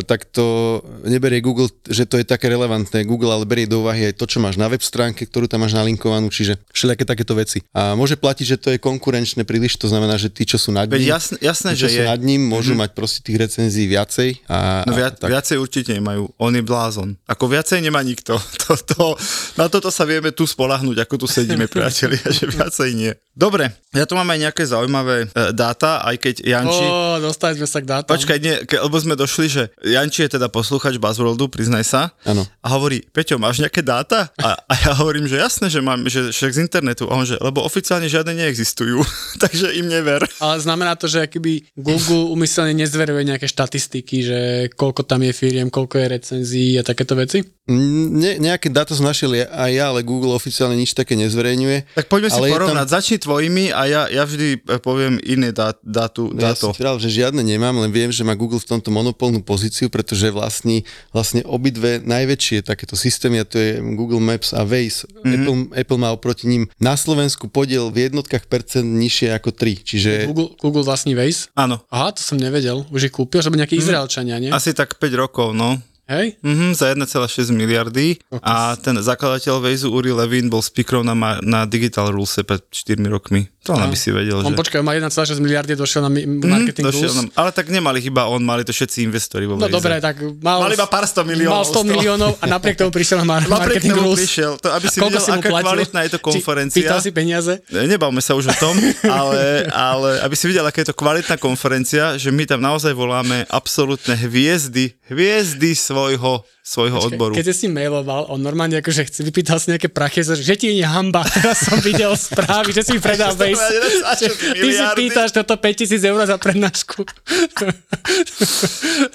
[SPEAKER 4] tak to neberie Google, že to je také relevantné. Google ale berie do úvahy aj to, čo máš na web stránke, ktorú tam máš nalinkovanú, čiže všelijaké takéto veci. A môže platiť, že to je konkurenčné príliš, to znamená, že tí, čo sú nad ním,
[SPEAKER 2] jasné, jasné,
[SPEAKER 4] tí, čo
[SPEAKER 2] že
[SPEAKER 4] sú
[SPEAKER 2] je.
[SPEAKER 4] nad ním, môžu
[SPEAKER 2] Mhm.
[SPEAKER 4] mať proste tých recenzií viacej. A,
[SPEAKER 2] No viac,
[SPEAKER 4] a tak.
[SPEAKER 2] viacej určite nemajú, on je blázon. Ako viacej nemá nikto. To, to, na toto sa vieme tu spolahnúť, ako tu sedíme, priatelia, že viacej nie. Dobre, ja tu mám aj nejaké zaujímavé e, dáta, aj keď Janči...
[SPEAKER 3] Ó, dostali sme sa k dátam.
[SPEAKER 2] Počkaj, nie, ke, lebo sme došli, že Janči je teda posluchač Buzzworldu, priznaj sa.
[SPEAKER 4] Áno.
[SPEAKER 2] A hovorí, Peťo, máš nejaké dáta? A, a ja hovorím, že jasné, že mám, že však z internetu. A on, že, lebo oficiálne žiadne neexistujú, takže im never.
[SPEAKER 3] Ale znamená to, že akýby Google umyselne nezveruje nejaké štatistiky, že koľko tam je firiem, koľko je recenzií a takéto veci?
[SPEAKER 4] Ne, nejaké dáta som našiel aj ja, ale Google oficiálne nič také nezverejňuje.
[SPEAKER 2] Tak poďme si
[SPEAKER 4] Ale je
[SPEAKER 2] porovnať. Tam... Začni tvojimi a ja, ja vždy e, poviem iné dá, dátu,
[SPEAKER 4] No ja
[SPEAKER 2] dáto.
[SPEAKER 4] som povedal, že žiadne nemám, len viem, že má Google v tomto monopolnú pozíciu, pretože vlastní vlastne obidve najväčšie takéto systémy a to je Google Maps a Waze.
[SPEAKER 2] Mhm.
[SPEAKER 4] Mm-hmm. Apple, Apple má oproti ním na Slovensku podiel v jednotkách percent nižšie ako 3, čiže
[SPEAKER 3] Google, Google vlastní Waze?
[SPEAKER 2] Áno.
[SPEAKER 3] Aha, to som nevedel. Už ich kúpil, že boli nejakí
[SPEAKER 2] Mhm.
[SPEAKER 3] Izraelčania, nie?
[SPEAKER 2] Asi tak 5 rokov, no.
[SPEAKER 3] Hej?
[SPEAKER 2] Mhm, za 1,6 miliardy a ten zakladateľ Waze Uri Levin bol speakerom na, ma- na Digital Rules pred 4 rokmi. To len by si vedel,
[SPEAKER 3] On
[SPEAKER 2] že...
[SPEAKER 3] počkaj, má 1,6 miliardy, došiel na mi- marketing
[SPEAKER 2] Mhm, došiel
[SPEAKER 3] rules.
[SPEAKER 2] nám- ale tak nemali iba on, mali to všetci investori vo
[SPEAKER 3] No dobre, tak mal,
[SPEAKER 2] Mali iba pár sto miliónov
[SPEAKER 3] mal 100
[SPEAKER 2] z toho.
[SPEAKER 3] miliónov a napriek tomu prišiel na mar- marketing rules.
[SPEAKER 2] prišiel, to, aby si
[SPEAKER 3] Koľko
[SPEAKER 2] videl, aká
[SPEAKER 3] platil?
[SPEAKER 2] kvalitná je to
[SPEAKER 3] Či
[SPEAKER 2] konferencia.
[SPEAKER 3] Pýtal si peniaze?
[SPEAKER 2] Ne, Nebavme sa už o tom, ale, ale aby si videl, aká je to kvalitná konferencia, že my tam naozaj voláme absolútne hviezdy, hviezdy svojho, svojho odboru.
[SPEAKER 3] Keď si mailoval, on normálne akože chce, vypýtal si nejaké prachy, že ti je hamba. Teraz som videl správy, že si predal
[SPEAKER 2] Že
[SPEAKER 3] Waze.
[SPEAKER 2] to má 1,6
[SPEAKER 3] Že Ty si pýtaš toto 5000 eur za prednášku.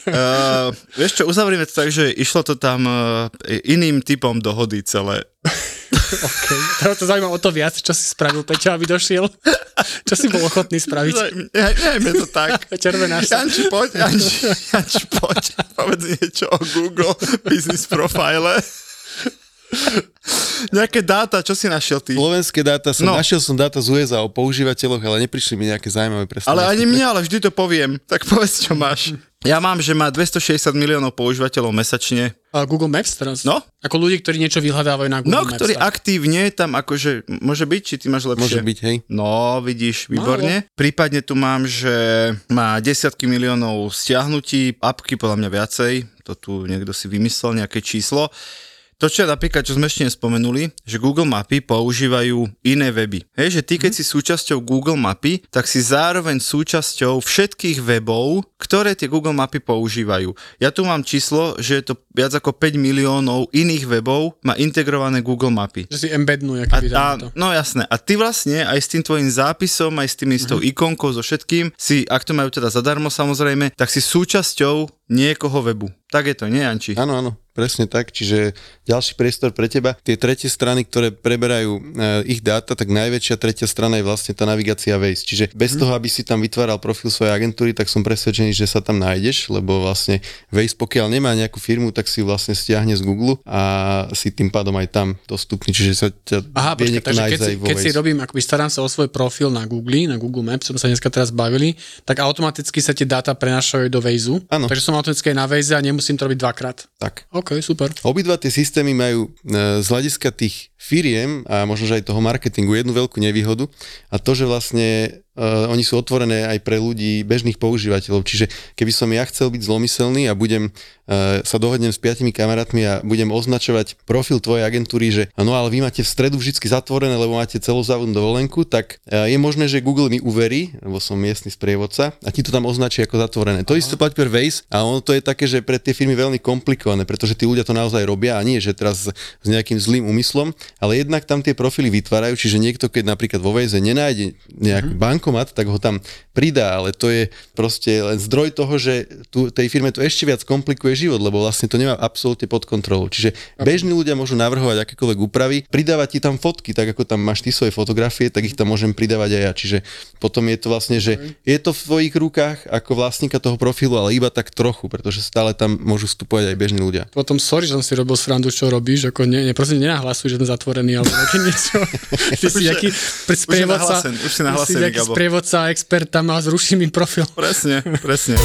[SPEAKER 2] Uh, vieš čo, uzavrieme to tak, že išlo to tam uh, iným typom dohody celé.
[SPEAKER 3] OK. Teraz to zaujíma o to viac, čo si spravil Peťo, aby došiel. Čo si bol ochotný spraviť?
[SPEAKER 2] Ne, Nechajme to tak.
[SPEAKER 3] Červenáš sa.
[SPEAKER 2] Janči, poď, Janči, Janči, poď. Povedz niečo o Google Business Profile. Nejaké dáta, čo si našiel ty?
[SPEAKER 4] slovenské dáta, som,
[SPEAKER 2] No.
[SPEAKER 4] no. našiel som dáta z USA o používateľoch, ale neprišli mi nejaké zaujímavé pre
[SPEAKER 2] Ale ani mňa, ale vždy to poviem. Tak povedz, čo máš. Ja mám, že má 260 miliónov používateľov mesačne.
[SPEAKER 3] A Google Maps teraz?
[SPEAKER 2] No.
[SPEAKER 3] Ako ľudí, ktorí niečo vyhľadávajú na Google
[SPEAKER 2] No,
[SPEAKER 3] Maps.
[SPEAKER 2] ktorý
[SPEAKER 3] tak.
[SPEAKER 2] aktívne tam akože, môže byť, či ty máš lepšie?
[SPEAKER 4] Môže byť, hej.
[SPEAKER 2] No, vidíš, výborne. Prípadne tu mám, že má desiatky miliónov stiahnutí, apky podľa mňa viacej, to tu niekto si vymyslel, nejaké číslo. To, čo napríklad, čo sme ešte nespomenuli, že Google Mapy používajú iné weby. Hej, že ty, keď si súčasťou Google Mapy, tak si zároveň súčasťou všetkých webov, ktoré tie Google Mapy používajú. Ja tu mám číslo, že je to viac ako 5 miliónov iných webov má integrované Google Mapy.
[SPEAKER 3] Že si embednú,
[SPEAKER 2] A, a,
[SPEAKER 3] to.
[SPEAKER 2] no jasné. A ty vlastne aj s tým tvojim zápisom, aj s tým s tou ikonkou, so všetkým, si, ak to majú teda zadarmo samozrejme, tak si súčasťou niekoho webu. Tak je to, nie Janči?
[SPEAKER 4] Áno, áno, presne tak. Čiže ďalší priestor pre teba. Tie tretie strany, ktoré preberajú e, ich dáta, tak najväčšia tretia strana je vlastne tá navigácia Waze. Čiže bez toho, aby si tam vytváral profil svojej agentúry, tak som presvedčený, že sa tam nájdeš, lebo vlastne Waze, pokiaľ nemá nejakú firmu, tak si ju vlastne stiahne z Google a si tým pádom aj tam dostupný. Čiže sa ťa
[SPEAKER 3] Aha,
[SPEAKER 4] vie niekto
[SPEAKER 3] takže
[SPEAKER 4] nájsť
[SPEAKER 3] keď, si,
[SPEAKER 4] aj vo
[SPEAKER 3] keď si
[SPEAKER 4] Waze.
[SPEAKER 3] robím, akoby starám sa o svoj profil na Google, na Google Maps, som sa dneska teraz bavili, tak automaticky sa tie dáta prenášajú do Waze.
[SPEAKER 4] Áno.
[SPEAKER 3] Takže som automaticky aj na Waze a nemusím to robiť dvakrát.
[SPEAKER 4] Tak.
[SPEAKER 3] OK, super.
[SPEAKER 4] Obidva tie systémy majú e, z hľadiska tých firiem a možno, že aj toho marketingu jednu veľkú nevýhodu a to, že vlastne uh, oni sú otvorené aj pre ľudí, bežných používateľov. Čiže keby som ja chcel byť zlomyselný a budem uh, sa dohodnem s piatimi kamarátmi a budem označovať profil tvojej agentúry, že no ale vy máte v stredu vždy zatvorené, lebo máte celozávodnú dovolenku, tak uh, je možné, že Google mi uverí, lebo som miestny sprievodca a ti to tam označí ako zatvorené. To isté platí pre Waze a ono to je také, že pre tie firmy veľmi komplikované, pretože tí ľudia to naozaj robia a nie, že teraz s nejakým zlým úmyslom, ale jednak tam tie profily vytvárajú, čiže niekto, keď napríklad vo Waze nenájde nejaký mm-hmm. Bankomat, tak ho tam pridá, ale to je proste len zdroj toho, že tu, tej firme to ešte viac komplikuje život, lebo vlastne to nemá absolútne pod kontrolou. Čiže bežní ľudia môžu navrhovať akékoľvek úpravy, pridávať ti tam fotky, tak ako tam máš ty svoje fotografie, tak ich tam môžem pridávať aj ja. Čiže potom je to vlastne, že je to v tvojich rukách ako vlastníka toho profilu, ale iba tak trochu, pretože stále tam môžu vstupovať aj bežní ľudia.
[SPEAKER 3] Potom sorry, že som si robil srandu, čo robíš, ako ne, ne prosím, nenahlasuj, že som zatvorený, alebo také niečo. Ty si
[SPEAKER 2] je-
[SPEAKER 3] aký
[SPEAKER 2] už si
[SPEAKER 3] sprievodca,
[SPEAKER 2] nahlásený, už si
[SPEAKER 3] sprievodca, expert tam a zruší mi profil.
[SPEAKER 2] Presne, presne.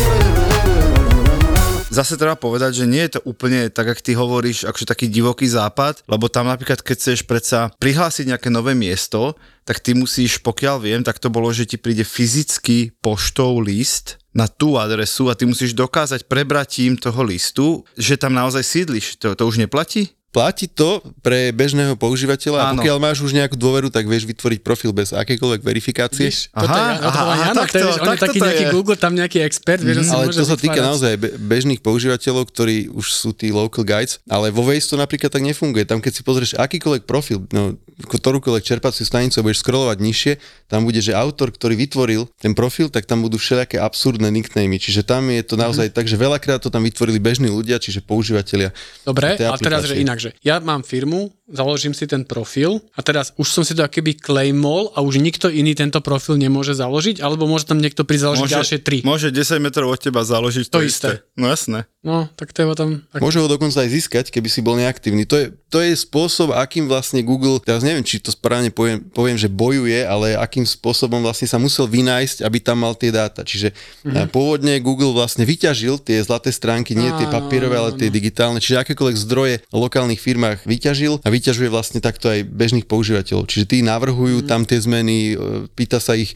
[SPEAKER 2] Zase treba povedať, že nie je to úplne tak, ako ty hovoríš, akože taký divoký západ, lebo tam napríklad, keď chceš predsa prihlásiť nejaké nové miesto, tak ty musíš, pokiaľ viem, tak to bolo, že ti príde fyzický poštou list na tú adresu a ty musíš dokázať prebratím toho listu, že tam naozaj sídliš. To, to už neplatí?
[SPEAKER 4] Platí to pre bežného používateľa a pokiaľ máš už nejakú dôveru, tak vieš vytvoriť profil bez akékoľvek verifikácie.
[SPEAKER 3] Toto
[SPEAKER 2] Aha,
[SPEAKER 3] je, toto
[SPEAKER 2] aha,
[SPEAKER 3] bolo
[SPEAKER 2] aha,
[SPEAKER 3] Jano,
[SPEAKER 2] takto,
[SPEAKER 3] to je, on je
[SPEAKER 2] takto
[SPEAKER 3] taký
[SPEAKER 2] to
[SPEAKER 3] nejaký
[SPEAKER 2] je.
[SPEAKER 3] Google, tam nejaký expert, vieš, že si
[SPEAKER 4] Ale to sa týka naozaj be- bežných používateľov, ktorí už sú tí local guides, ale vo Waze to napríklad tak nefunguje. Tam keď si pozrieš akýkoľvek profil, no, ktorúkoľvek čerpaciu stanicu a budeš scrollovať nižšie, tam bude, že autor, ktorý vytvoril ten profil, tak tam budú všelijaké absurdné nicknamy. Čiže tam je to naozaj tak, že veľakrát to tam vytvorili bežní ľudia, čiže používateľia.
[SPEAKER 3] Dobre, a teraz, že inak, že ja mám firmu, založím si ten profil a teraz už som si to akoby claimol a už nikto iný tento profil nemôže založiť, alebo môže tam niekto prísť založiť ďalšie tri.
[SPEAKER 2] môže 10 metrov od teba založiť to,
[SPEAKER 3] To
[SPEAKER 2] isté.
[SPEAKER 3] isté.
[SPEAKER 2] No jasné.
[SPEAKER 3] No, tak to je tam... Tak...
[SPEAKER 4] Môže ho dokonca aj získať, keby si bol neaktívny. To je, to je spôsob, akým vlastne Google, teraz neviem, či to správne poviem, poviem, že bojuje, ale akým spôsobom vlastne sa musel vynájsť, aby tam mal tie dáta. Čiže mm-hmm. pôvodne Google vlastne vyťažil tie zlaté stránky, nie tie papierové, ale tie digitálne. Čiže akékoľvek zdroje v lokálnych firmách vyťažil a vyťažuje vlastne takto aj bežných používateľov. Čiže tí navrhujú tam tie zmeny, e, pýta sa ich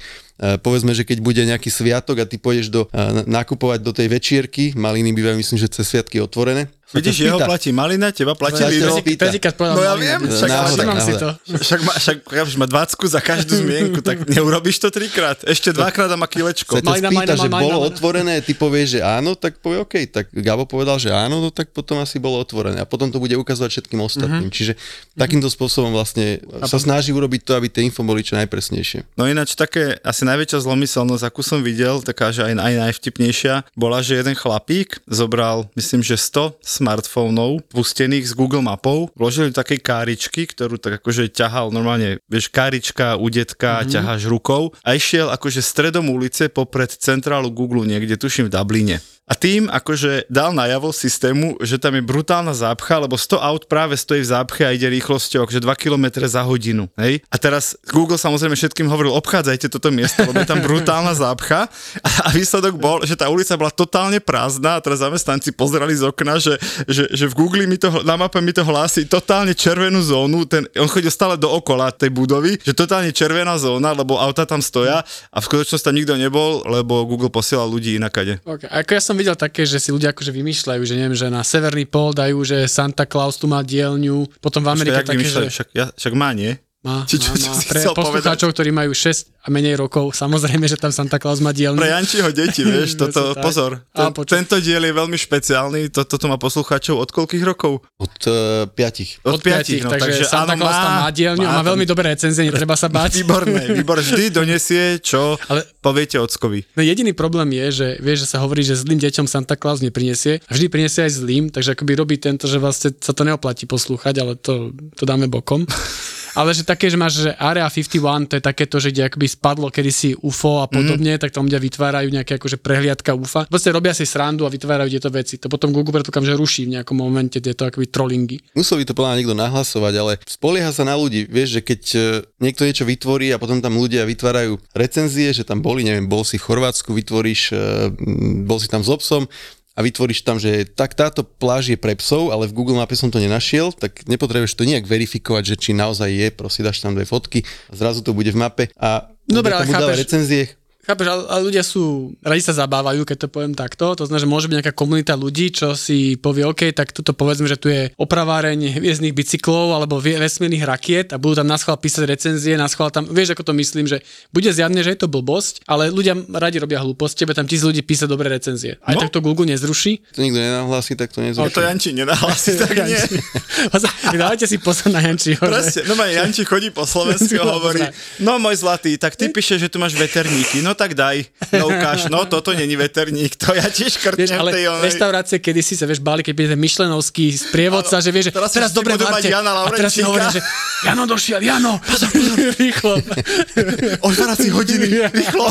[SPEAKER 4] povedzme, že keď bude nejaký sviatok a ty pôjdeš do, e, nakupovať do tej večierky, maliny bývajú myslím, že cez sviatky otvorené.
[SPEAKER 2] Vidíš, jeho platí malina, teba platí
[SPEAKER 4] ťa
[SPEAKER 2] víno. No ja viem, však-
[SPEAKER 3] Všimám si to.
[SPEAKER 2] Však, má, však má 20 za každú zmienku, tak neurobiš to trikrát. Ešte dvakrát a má kilečko.
[SPEAKER 4] Sa ťa
[SPEAKER 3] Malina,
[SPEAKER 4] spýta,
[SPEAKER 3] malina,
[SPEAKER 4] že
[SPEAKER 3] malina,
[SPEAKER 4] bolo
[SPEAKER 3] malina.
[SPEAKER 4] otvorené, ty povieš, že áno, tak povie OK, tak Gabo povedal, že áno, no tak potom asi bolo otvorené a potom to bude ukazovať všetkým ostatným.
[SPEAKER 3] Mhm.
[SPEAKER 4] Čiže takýmto spôsobom vlastne sa snaží urobiť to, aby tie info boli čo najpresnejšie.
[SPEAKER 2] No ináč také asi najväčšia zlomyselnosť, akú som videl, taká, že aj, aj najvtipnejšia, bola, že jeden chlapík zobral, myslím, že 100 smartfónov pustených s Google mapou, vložili do takej káričky, ktorú tak akože ťahal normálne, vieš, kárička u detka, mm-hmm. ťaháš rukou a išiel akože stredom ulice popred centrálu Google niekde, tuším v Dubline. A tým akože dal najavo systému, že tam je brutálna zápcha, lebo 100 aut práve stojí v zápche a ide rýchlosťou akože 2 km za hodinu. Hej? A teraz Google samozrejme všetkým hovoril, obchádzajte toto miesto, lebo je tam brutálna zápcha. A, a výsledok bol, že tá ulica bola totálne prázdna a teraz zamestnanci pozerali z okna, že, že, že v Google mi to, na mape mi to hlási totálne červenú zónu, ten, on chodil stále dookola tej budovy, že totálne červená zóna, lebo auta tam stoja a v skutočnosti tam nikto nebol, lebo Google posielal ľudí inakade.
[SPEAKER 3] Okay. Ako ja som som videl také, že si ľudia akože vymýšľajú, že neviem, že na Severný pol dajú, že Santa Claus tu má dielňu, potom v Amerike
[SPEAKER 2] Počkaj, jak
[SPEAKER 3] také,
[SPEAKER 2] vymýšľajú?
[SPEAKER 3] že
[SPEAKER 2] však, ja, však má, nie?
[SPEAKER 3] Má,
[SPEAKER 2] Či čo-
[SPEAKER 3] má,
[SPEAKER 2] čo
[SPEAKER 3] má.
[SPEAKER 2] si
[SPEAKER 3] Pre
[SPEAKER 2] chcel
[SPEAKER 3] poslucháčov, ktorí majú 6 a menej rokov, samozrejme, že tam Santa Claus má dielňu.
[SPEAKER 2] Pre Jančiho deti, vieš, toto, pozor.
[SPEAKER 3] A
[SPEAKER 2] Ten,
[SPEAKER 3] počuť.
[SPEAKER 2] tento diel je veľmi špeciálny, to, toto má poslucháčov od koľkých rokov?
[SPEAKER 4] Od uh, piatich.
[SPEAKER 2] Od, piatich, no,
[SPEAKER 3] takže, Santa
[SPEAKER 2] áno,
[SPEAKER 3] Claus tam má dielňu a má
[SPEAKER 2] tam-
[SPEAKER 3] veľmi dobré recenzie, netreba sa báť.
[SPEAKER 2] Výborné, výborné. Vždy donesie, čo
[SPEAKER 3] Ale-
[SPEAKER 2] poviete ockovi.
[SPEAKER 3] No jediný problém je, že vieš, že sa hovorí, že zlým deťom Santa Claus neprinesie a vždy prinesie aj zlým, takže akoby robí tento, že vlastne sa to neoplatí poslúchať, ale to, to dáme bokom. Ale že také, že máš, že Area 51, to je takéto, že kde akoby spadlo kedysi UFO a podobne, mm. tak tam ľudia vytvárajú nejaké akože prehliadka UFA. Proste robia si srandu a vytvárajú tieto veci. To potom Google predpokladám, že ruší v nejakom momente tieto akoby trollingy.
[SPEAKER 4] Musel by to podľa niekto nahlasovať, ale spolieha sa na ľudí. Vieš, že keď e, niekto niečo vytvorí a potom tam ľudia vytvárajú recenzie, že tam boli, neviem, bol si v Chorvátsku, vytvoríš, e, bol si tam s obsom a vytvoríš tam, že tak táto pláž je pre psov, ale v Google mape som to nenašiel, tak nepotrebuješ to nejak verifikovať, že či naozaj je, proste dáš tam dve fotky a zrazu to bude v mape a
[SPEAKER 3] Dobre, ale chápeš-
[SPEAKER 4] recenzie.
[SPEAKER 3] Chápeš, ale, ale ľudia sú, radi sa zabávajú, keď to poviem takto. To znamená, že môže byť nejaká komunita ľudí, čo si povie, OK, tak tuto povedzme, že tu je opraváreň hviezdnych bicyklov alebo vesmírnych rakiet a budú tam na schvál písať recenzie, na schvál tam, vieš, ako to myslím, že bude zjavne, že je to blbosť, ale ľudia radi robia hlúposť, tebe tam tisíc ľudí písať dobré recenzie. Aj
[SPEAKER 2] No.
[SPEAKER 3] tak to Google nezruší.
[SPEAKER 4] To nikto nenahlási, tak to
[SPEAKER 2] Ale
[SPEAKER 4] nezruší.
[SPEAKER 2] to Janči nenahlási, tak nie.
[SPEAKER 3] Dávajte si pozor na Jančiho.
[SPEAKER 2] Presne, no Janči chodí po Slovensku a hovorí, no môj zlatý, tak ty píšeš, že tu máš veterníky, no tak daj, no ukáž, no toto není veterník, to ja tiež
[SPEAKER 3] Vieš,
[SPEAKER 2] škrtnem
[SPEAKER 3] ale
[SPEAKER 2] v tej onej.
[SPEAKER 3] reštaurácie, kedy si sa, vieš, báli, keď príde myšlenovský sprievodca, že vieš, že
[SPEAKER 2] teraz
[SPEAKER 3] teraz, dobre varte.
[SPEAKER 2] Jana
[SPEAKER 3] A teraz si
[SPEAKER 2] Laurenčíka.
[SPEAKER 3] hovoria, že Jano došiel, Jano, pozor, pozor, rýchlo.
[SPEAKER 2] Otvárací hodiny, rýchlo.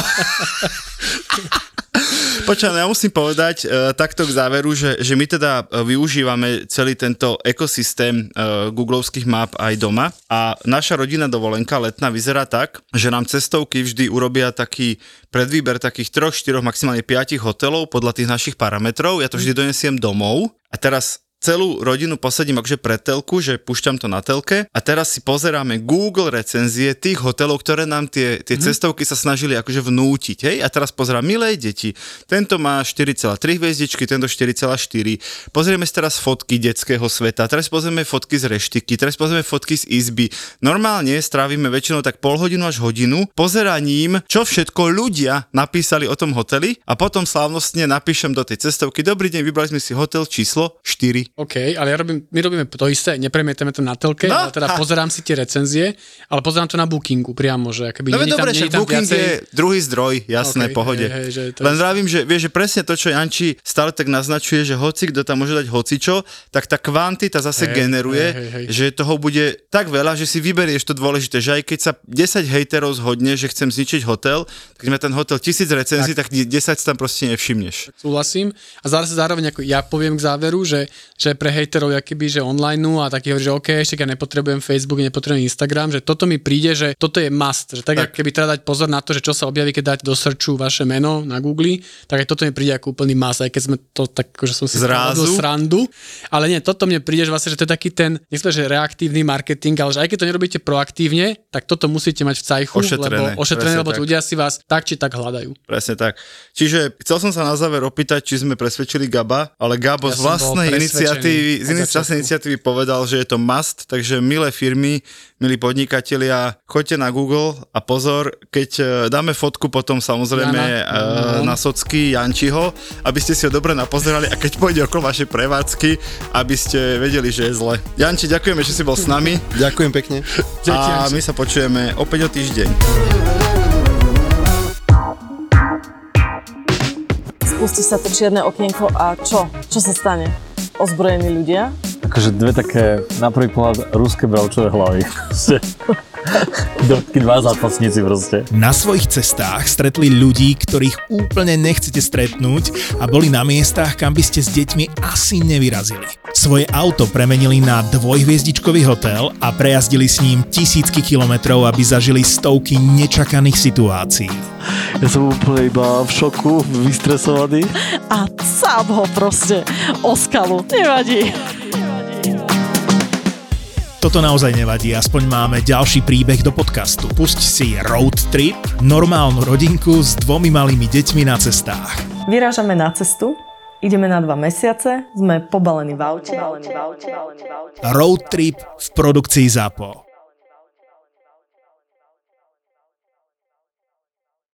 [SPEAKER 2] Počkaj, no ja musím povedať uh, takto k záveru, že, že my teda uh, využívame celý tento ekosystém uh, googlovských map aj doma a naša rodina dovolenka letná vyzerá tak, že nám cestovky vždy urobia taký predvýber takých troch, štyroch, maximálne piatich hotelov podľa tých našich parametrov. Ja to vždy donesiem domov a teraz celú rodinu posadím akože pre telku, že púšťam to na telke a teraz si pozeráme Google recenzie tých hotelov, ktoré nám tie, tie mm-hmm. cestovky sa snažili akože vnútiť, hej? A teraz pozerám, milé deti, tento má 4,3 hviezdičky, tento 4,4. Pozrieme si teraz fotky detského sveta, teraz pozrieme fotky z reštiky, teraz pozrieme fotky z izby. Normálne strávime väčšinou tak pol hodinu až hodinu pozeraním, čo všetko ľudia napísali o tom hoteli a potom slávnostne napíšem do tej cestovky, dobrý deň, vybrali sme si hotel číslo 4.
[SPEAKER 3] OK, ale ja robím, my robíme to isté, nepremietame to na telke,
[SPEAKER 2] No,
[SPEAKER 3] ale teda
[SPEAKER 2] ha.
[SPEAKER 3] pozerám si tie recenzie, ale pozerám to na Bookingu priamo, že akoby
[SPEAKER 2] No
[SPEAKER 3] nie
[SPEAKER 2] veď
[SPEAKER 3] tam,
[SPEAKER 2] dobre,
[SPEAKER 3] nie tam
[SPEAKER 2] Booking
[SPEAKER 3] viacej...
[SPEAKER 2] je druhý zdroj, jasné,
[SPEAKER 3] Okej,
[SPEAKER 2] pohode.
[SPEAKER 3] hej, hej, že to
[SPEAKER 2] Len vravím, že, vieš, že presne to, čo Janči stále tak naznačuje, že hoci kto tam môže dať hocičo, tak tá kvantita zase
[SPEAKER 3] Hej,
[SPEAKER 2] generuje,
[SPEAKER 3] hej, hej, hej.
[SPEAKER 2] že toho bude tak veľa, že si vyberieš to dôležité, že aj keď sa 10 hejterov zhodne, že chcem zničiť hotel, tak sme ten hotel tisíc recenzií, tak, tak 10 si tam proste nevšimneš.
[SPEAKER 3] súhlasím. A zároveň ako ja poviem k záveru, že, že pre hejterov akýby, že online a taký hovorí, že OK, ešte ja nepotrebujem Facebook, nepotrebujem Instagram, že toto mi príde, že toto je must. Že tak, tak. Keby treba dať pozor na to, že čo sa objaví, keď dáte do searchu vaše meno na Google, tak aj toto mi príde ako úplný must, aj keď sme to tak, že som si
[SPEAKER 2] Zrazu?
[SPEAKER 3] srandu. Ale nie, toto mne príde, že vlastne, že to je taký ten, nechcem, že reaktívny marketing, ale že aj keď to nerobíte proaktívne, tak toto musíte mať v cajchu,
[SPEAKER 2] Ošetrené,
[SPEAKER 3] lebo ošetrené, lebo
[SPEAKER 2] tak.
[SPEAKER 3] ľudia si vás tak či tak hľadajú.
[SPEAKER 2] Presne tak. Čiže chcel som sa na záver opýtať, či sme presvedčili Gaba, ale Gabo
[SPEAKER 3] Ja
[SPEAKER 2] z vlastnej
[SPEAKER 3] presvedčený
[SPEAKER 2] iniciatívy, z vlastnej iniciatívy povedal, že je to must, takže milé firmy, milí podnikatelia, choďte na Google a pozor, keď e, dáme fotku potom samozrejme
[SPEAKER 3] Jana.
[SPEAKER 2] e, na socky Jančiho, aby ste si ho dobre napozerali a keď pôjde okolo vašej prevádzky, aby ste vedeli, že je zle. Janči, ďakujeme, že si bol s nami
[SPEAKER 4] Ďakujem pekne.
[SPEAKER 2] a my sa počujeme opäť o týždeň.
[SPEAKER 8] Spustí sa to čierne okienko a čo? Čo sa stane? Ozbrojení ľudia?
[SPEAKER 9] akože dve také na prvý pohľad ruské bravčové hlavy. Takí dva zápasníci proste.
[SPEAKER 10] Na svojich cestách stretli ľudí, ktorých úplne nechcete stretnúť a boli na miestach, kam by ste s deťmi asi nevyrazili. Svoje auto premenili na dvojhviezdičkový hotel a prejazdili s ním tisícky kilometrov, aby zažili stovky nečakaných situácií.
[SPEAKER 9] Ja som úplne iba v šoku, vystresovaný.
[SPEAKER 8] A sám ho proste o skalu. Nevadí.
[SPEAKER 10] Toto naozaj nevadí, aspoň máme ďalší príbeh do podcastu. Pusť si Road Trip, normálnu rodinku s dvomi malými deťmi na cestách.
[SPEAKER 8] Vyrážame na cestu Ideme na dva mesiace, sme pobalení v aute.
[SPEAKER 10] Road trip v produkcii ZAPO.